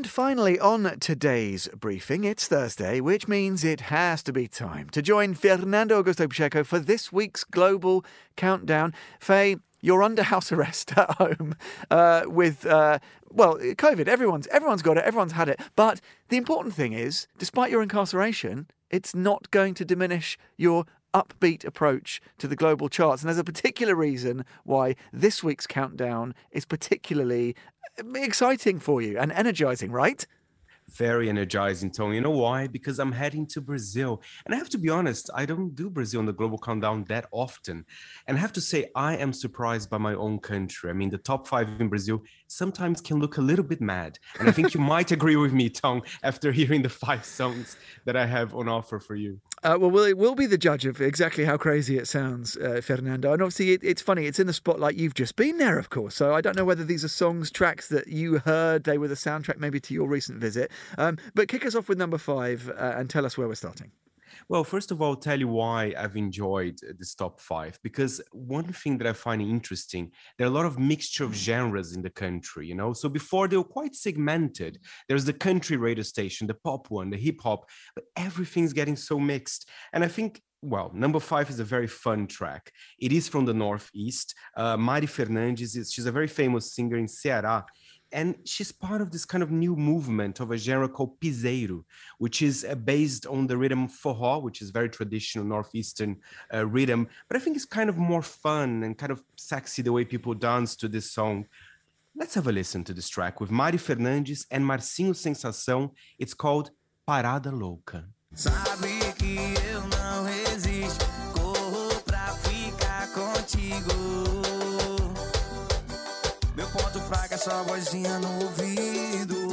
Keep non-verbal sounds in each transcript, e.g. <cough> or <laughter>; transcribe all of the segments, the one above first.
And finally, on today's briefing, it's Thursday, which means it has to be time to join Fernando Augusto Pacheco for this week's Global Countdown. Faye, you're under house arrest <laughs> at home uh, with, uh, well, COVID. Everyone's, everyone's got it, everyone's had it. But the important thing is, despite your incarceration, it's not going to diminish your upbeat approach to the global charts. And there's a particular reason why this week's countdown is particularly uh, exciting for you and energizing, right? Very energizing, Tony. You know why? Because I'm heading to Brazil. And I have to be honest, I don't do Brazil on the Global Countdown that often. And I have to say, I am surprised by my own country. I mean, the top five in Brazil sometimes can look a little bit mad. And I think you might <laughs> agree with me, Tong, after <laughs> hearing the five songs that I have on offer for you. Uh, well, we'll, we'll be the judge of exactly how crazy it sounds, uh, Fernando. And obviously, it, it's funny, it's in the spotlight. You've just been there, of course. So I don't know whether these are songs, tracks that you heard, they were the soundtrack maybe to your recent visit. Um, but kick us off with number five uh, and tell us where we're starting. Well, first of all, I'll tell you why I've enjoyed this top five. Because one thing that I find interesting, there are a lot of mixture of genres in the country, you know. So before they were quite segmented. There's the country radio station, the pop one, the hip hop, but everything's getting so mixed. And I think well, number five is a very fun track. It is from the Northeast. Uh, Mari Fernandes, is, she's a very famous singer in Ceará and she's part of this kind of new movement of a genre called piseiro, which is uh, based on the rhythm forró, which is very traditional northeastern uh, rhythm. But I think it's kind of more fun and kind of sexy the way people dance to this song. Let's have a listen to this track with Mari Fernandes and Marcinho Sensação. It's called Parada Louca. Sabe fraca, só vozinha no ouvido.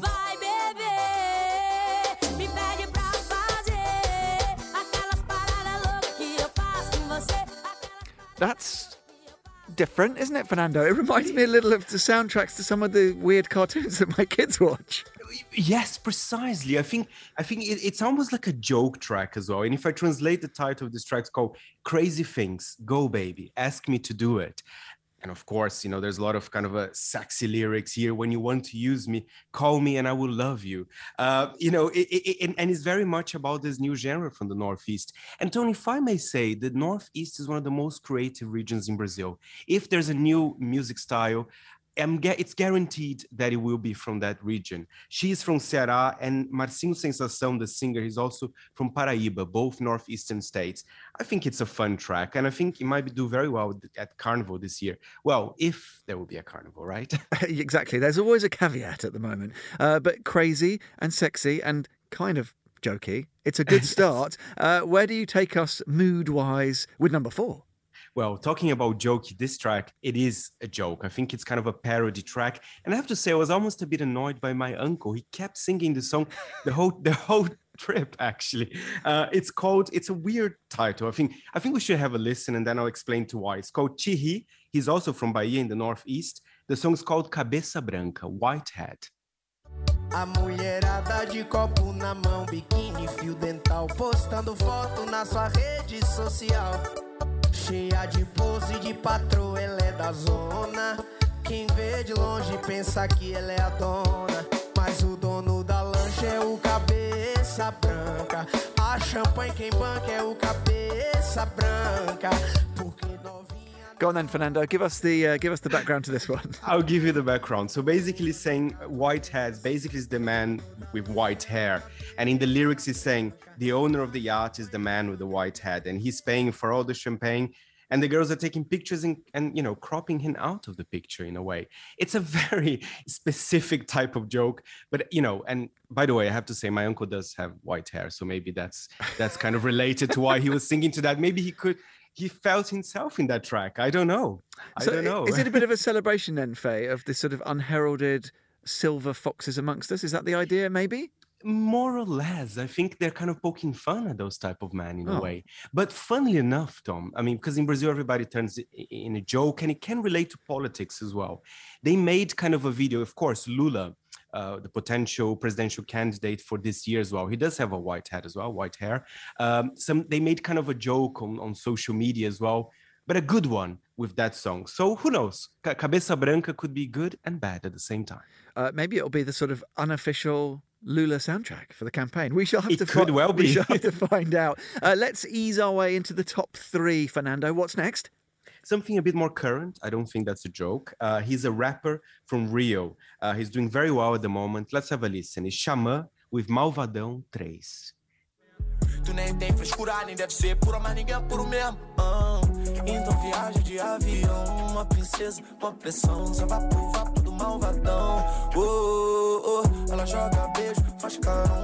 Vai beber, me pede pra fazer aquelas paradas loucas que eu faço com você. That's different, isn't it, Fernando? It reminds me a little of the soundtracks to some of the weird cartoons that my kids watch. Yes, precisely. I think I think it, it's almost like a joke track as well. And if I translate the title of this track, it's called "Crazy Things." Go, baby, ask me to do it and of course you know there's a lot of kind of a sexy lyrics here. When you want to use me call me and i will love you. Uh, you know it, it, and it's very much about this new genre from the northeast. And tony if i may say the northeast is one of the most creative regions in brazil. If there's a new music style it's guaranteed that it will be from that region. She is from Ceará, and Marcinho Sensação, the singer, is also from Paraíba, both northeastern states. I think it's a fun track, and I think it might do very well at Carnival this year. Well, if there will be a Carnival, right? <laughs> exactly. There's always a caveat at the moment, uh, but crazy and sexy and kind of jokey. It's a good <laughs> start. uh, where do you take us mood wise with number four? Well, talking about jokey, this track, it is a joke. I think it's kind of a parody track. And I have to say, I was almost a bit annoyed by my uncle. He kept singing the song the whole <laughs> the whole trip actually uh, it's called it's a weird title i think i think we should have a listen and then i'll explain to why it's called Tierry he's also from bahia in the northeast the song is called cabeça branca white hat A mulherada de copo na mão, biquíni, fio dental, postando foto na sua rede social. Cheia de pose de patroa, ela é da zona. Quem vê de longe pensa que ela é a dona. Mas o dono da lancha é o cabeça branca. A champanhe quem banca é o cabeça branca. Go on then, Fernando. Give us the uh, give us the background to this one. <laughs> I'll give you the background. So basically, saying white hats basically is the man with white hair, and in the lyrics, he's saying the owner of the yacht is the man with the white hat, and he's paying for all the champagne. And the girls are taking pictures and, and you know cropping him out of the picture in a way. It's a <laughs> very specific type of joke, but you know. And by the way, I have to say my uncle does have white hair, so maybe that's that's kind of related to why he was singing to that. Maybe he could he felt himself in that track. I don't know. I so don't know. Is it a bit of a <laughs> celebration then, Faye, of this sort of unheralded silver foxes amongst us? Is that the idea, maybe? More or less, I think they're kind of poking fun at those type of men in oh. a way. But funnily enough, Tom, I mean, because in Brazil everybody turns in a joke, and it can relate to politics as well. They made kind of a video, of course, Lula uh, the potential presidential candidate for this year as well. He does have a white hat as well, white hair. Um, some they made kind of a joke on, on social media as well but a good one with that song. So who knows? Cabeça Branca could be good and bad at the same time. Uh, maybe it'll be the sort of unofficial Lula soundtrack for the campaign. We shall have to. it to could fi- well be. We shall have to <laughs> find out. Uh, let's ease our way into the top three. Fernando, what's next? Something a bit more current. I don't think that's a joke. Uh, he's a rapper from Rio. Uh, he's doing very well at the moment. Let's have a listen. It's Xamã with Malvadão 3. Tu nem tem frescura, nem deve ser pura, mas ninguém é puro mesmo. Ah, então viaja de avião, uma princesa, uma pressão, só vai pro vapo do malvadão. Oh, oh, oh, ela joga beijo, faz carão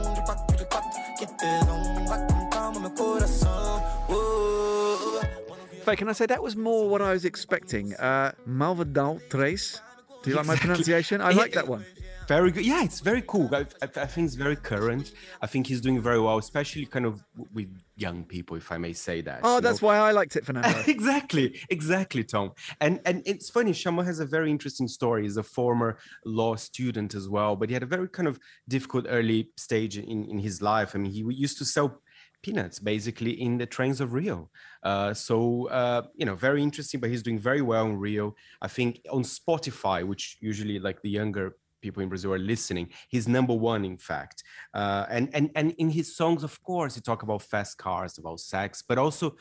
Faye, can I say that was more what I was expecting? Uh, Malvadão Tres. Do you like my pronunciation? I Yeah, like that one. Very good. Yeah, it's very cool. I, I, I think it's very current. I think he's doing very well, especially kind of with young people, if I may say that. Oh, that's know? why I liked it, Fernando. <laughs> exactly, exactly, Tom. And and it's funny. Xamã has a very interesting story. He's a former law student as well, but he had a very kind of difficult early stage in in his life. I mean, he used to sell peanuts basically in the trains of Rio. Uh, so uh, you know, very interesting. But he's doing very well in Rio. I think on Spotify, which usually like the younger people in Brazil are listening. He's number one, in fact. Uh, and and and in his songs, of course, he talk about fast cars, about sex, but also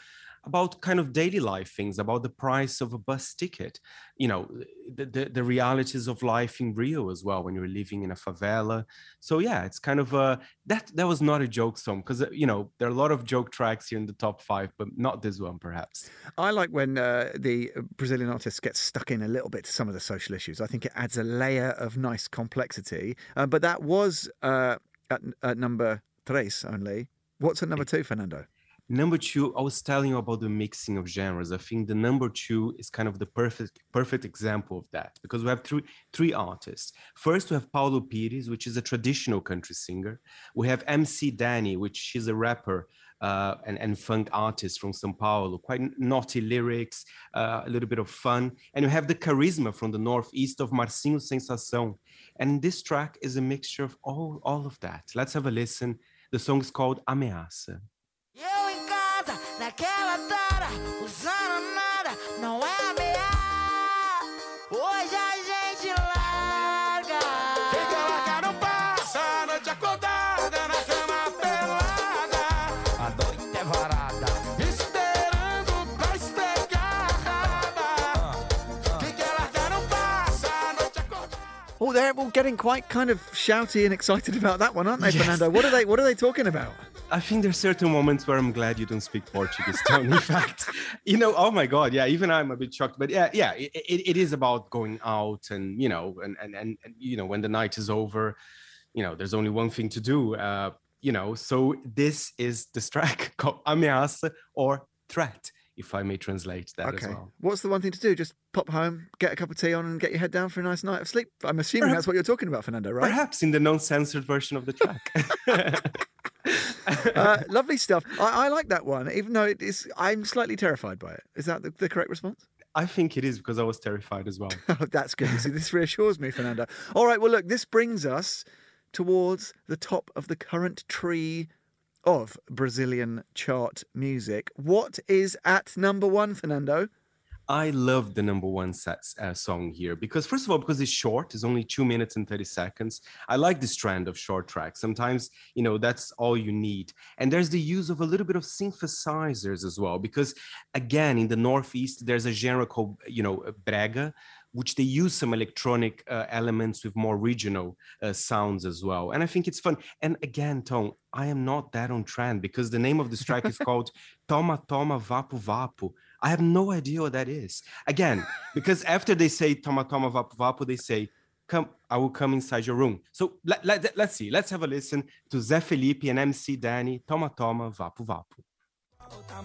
about kind of daily life things, about the price of a bus ticket, you know, the, the, the realities of life in Rio as well when you're living in a favela. So yeah, it's kind of a that that was not a joke song because you know there are a lot of joke tracks here in the top five, but not this one perhaps. I like when uh, the Brazilian artist gets stuck in a little bit to some of the social issues. I think it adds a layer of nice complexity. Uh, but that was uh, at, at number tres only. What's at number two, Fernando? Number two, I was telling you about the mixing of genres. I think the number two is kind of the perfect perfect example of that because we have three three artists. First, we have Paulo Pires, which is a traditional country singer. We have MC Danny, which she's a rapper uh, and, and funk artist from São Paulo, quite naughty lyrics, uh, a little bit of fun. And you have the charisma from the northeast of Marcinho Sensação. And this track is a mixture of all, all of that. Let's have a listen. The song is called Ameaça. Eu em casa, naquela tara, usando nada, não é ameaça. Hoje a gente larga. Quem quer largar não passa a noite acordada na cama pelada. A noite é varada, esperando pra esfregar. Quem quer largar não passa a noite acordada. Oh, they're all getting quite kind of shouty and excited about that one, aren't they, Yes. Fernando? What are they? What are they talking about? I think there's certain moments where I'm glad you don't speak Portuguese, Tony. <laughs> In fact, you know, oh my God, yeah, even I'm a bit shocked. But yeah, yeah, it, it, it is about going out and, you know, and, and, and, you know, when the night is over, you know, there's only one thing to do, uh, you know. So this is this <laughs> track called Ameaça or Threat, if I may translate that Okay. as well. What's the one thing to do? Just pop home, get a cup of tea on, and get your head down for a nice night of sleep. I'm assuming Perhaps- that's what you're talking about, Fernando, right? Perhaps in the non-censored version of the track. <laughs> <laughs> uh, lovely stuff. I, I like that one, even though it is. I'm slightly terrified by it. Is that the, the correct response? I think it is because I was terrified as well. <laughs> Oh, that's good. See, this reassures me, Fernando. All right. Well, look, this brings us towards the top of the current tree of Brazilian chart music. What is at number one, Fernando? I love the number one set, uh, song here because, first of all, because it's short, it's only two minutes and 30 seconds. I like this trend of short tracks. Sometimes, you know, that's all you need. And there's the use of a little bit of synthesizers as well, because again, in the Northeast, there's a genre called, you know, brega, which they use some electronic uh, elements with more regional uh, sounds as well. And I think it's fun. And again, Tom, I am not that on trend because the name of this track is <laughs> called Toma Toma Vapo Vapo. I have no idea what that is. Again, because after they say Toma Toma Vapo Vapo, they say, Come, I will come inside your room. So let, let, let's see. Let's have a listen to Zé Felipe and MC Danny, Toma Toma Vapo Vapo. Tá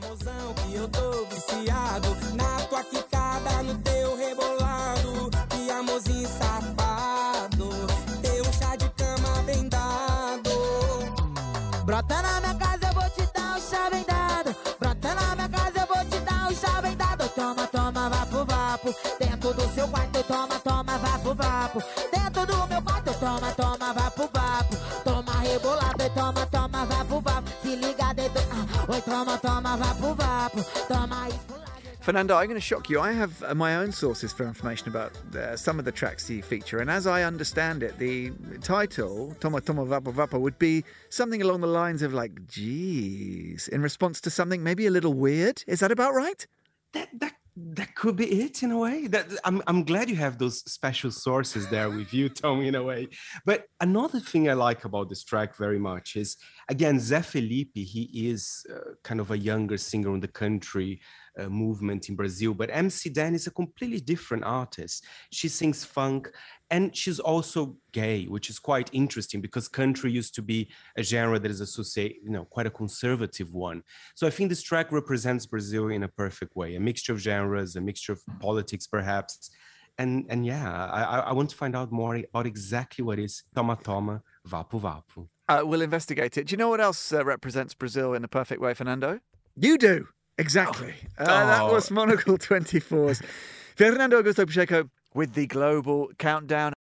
vapo, vapo. Dentro do seu quarto, toma, toma, vapo, vapo. Dentro do meu quarto, toma, toma, vapo, vapo. Toma rebolado, e toma, toma, vapo, vapo. Se liga, dedo. Ah, oi, toma, toma, vapo, vapo. Toma esculado. Fernando, I'm going to shock you. I have uh, my own sources for information about uh, some of the tracks you feature, and as I understand it, the title "Toma Toma Vapo Vapo" would be something along the lines of like "Geez," in response to something maybe a little weird. Is that about right? That that that could be it in a way. That I'm I'm glad you have those special sources there with you, <laughs> tommy in a way. But another thing I like about this track very much is again Zé Felipe. He is uh, kind of a younger singer in the country uh, movement in Brazil. But MC Dan is a completely different artist. She sings funk and she's also gay, which is quite interesting because country used to be a genre that is associated, you know, quite a conservative one. So I think this track represents Brazil in a perfect way, a mixture of genres, a mixture of politics, perhaps. And and yeah, I, I want to find out more about exactly what is Toma Toma Vapo Vapo. Uh, we'll investigate it. Do you know what else uh, represents Brazil in a perfect way, Fernando? You do. Exactly. Uh, that was Monocle 24's <laughs> Fernando Augusto Pacheco with the global countdown.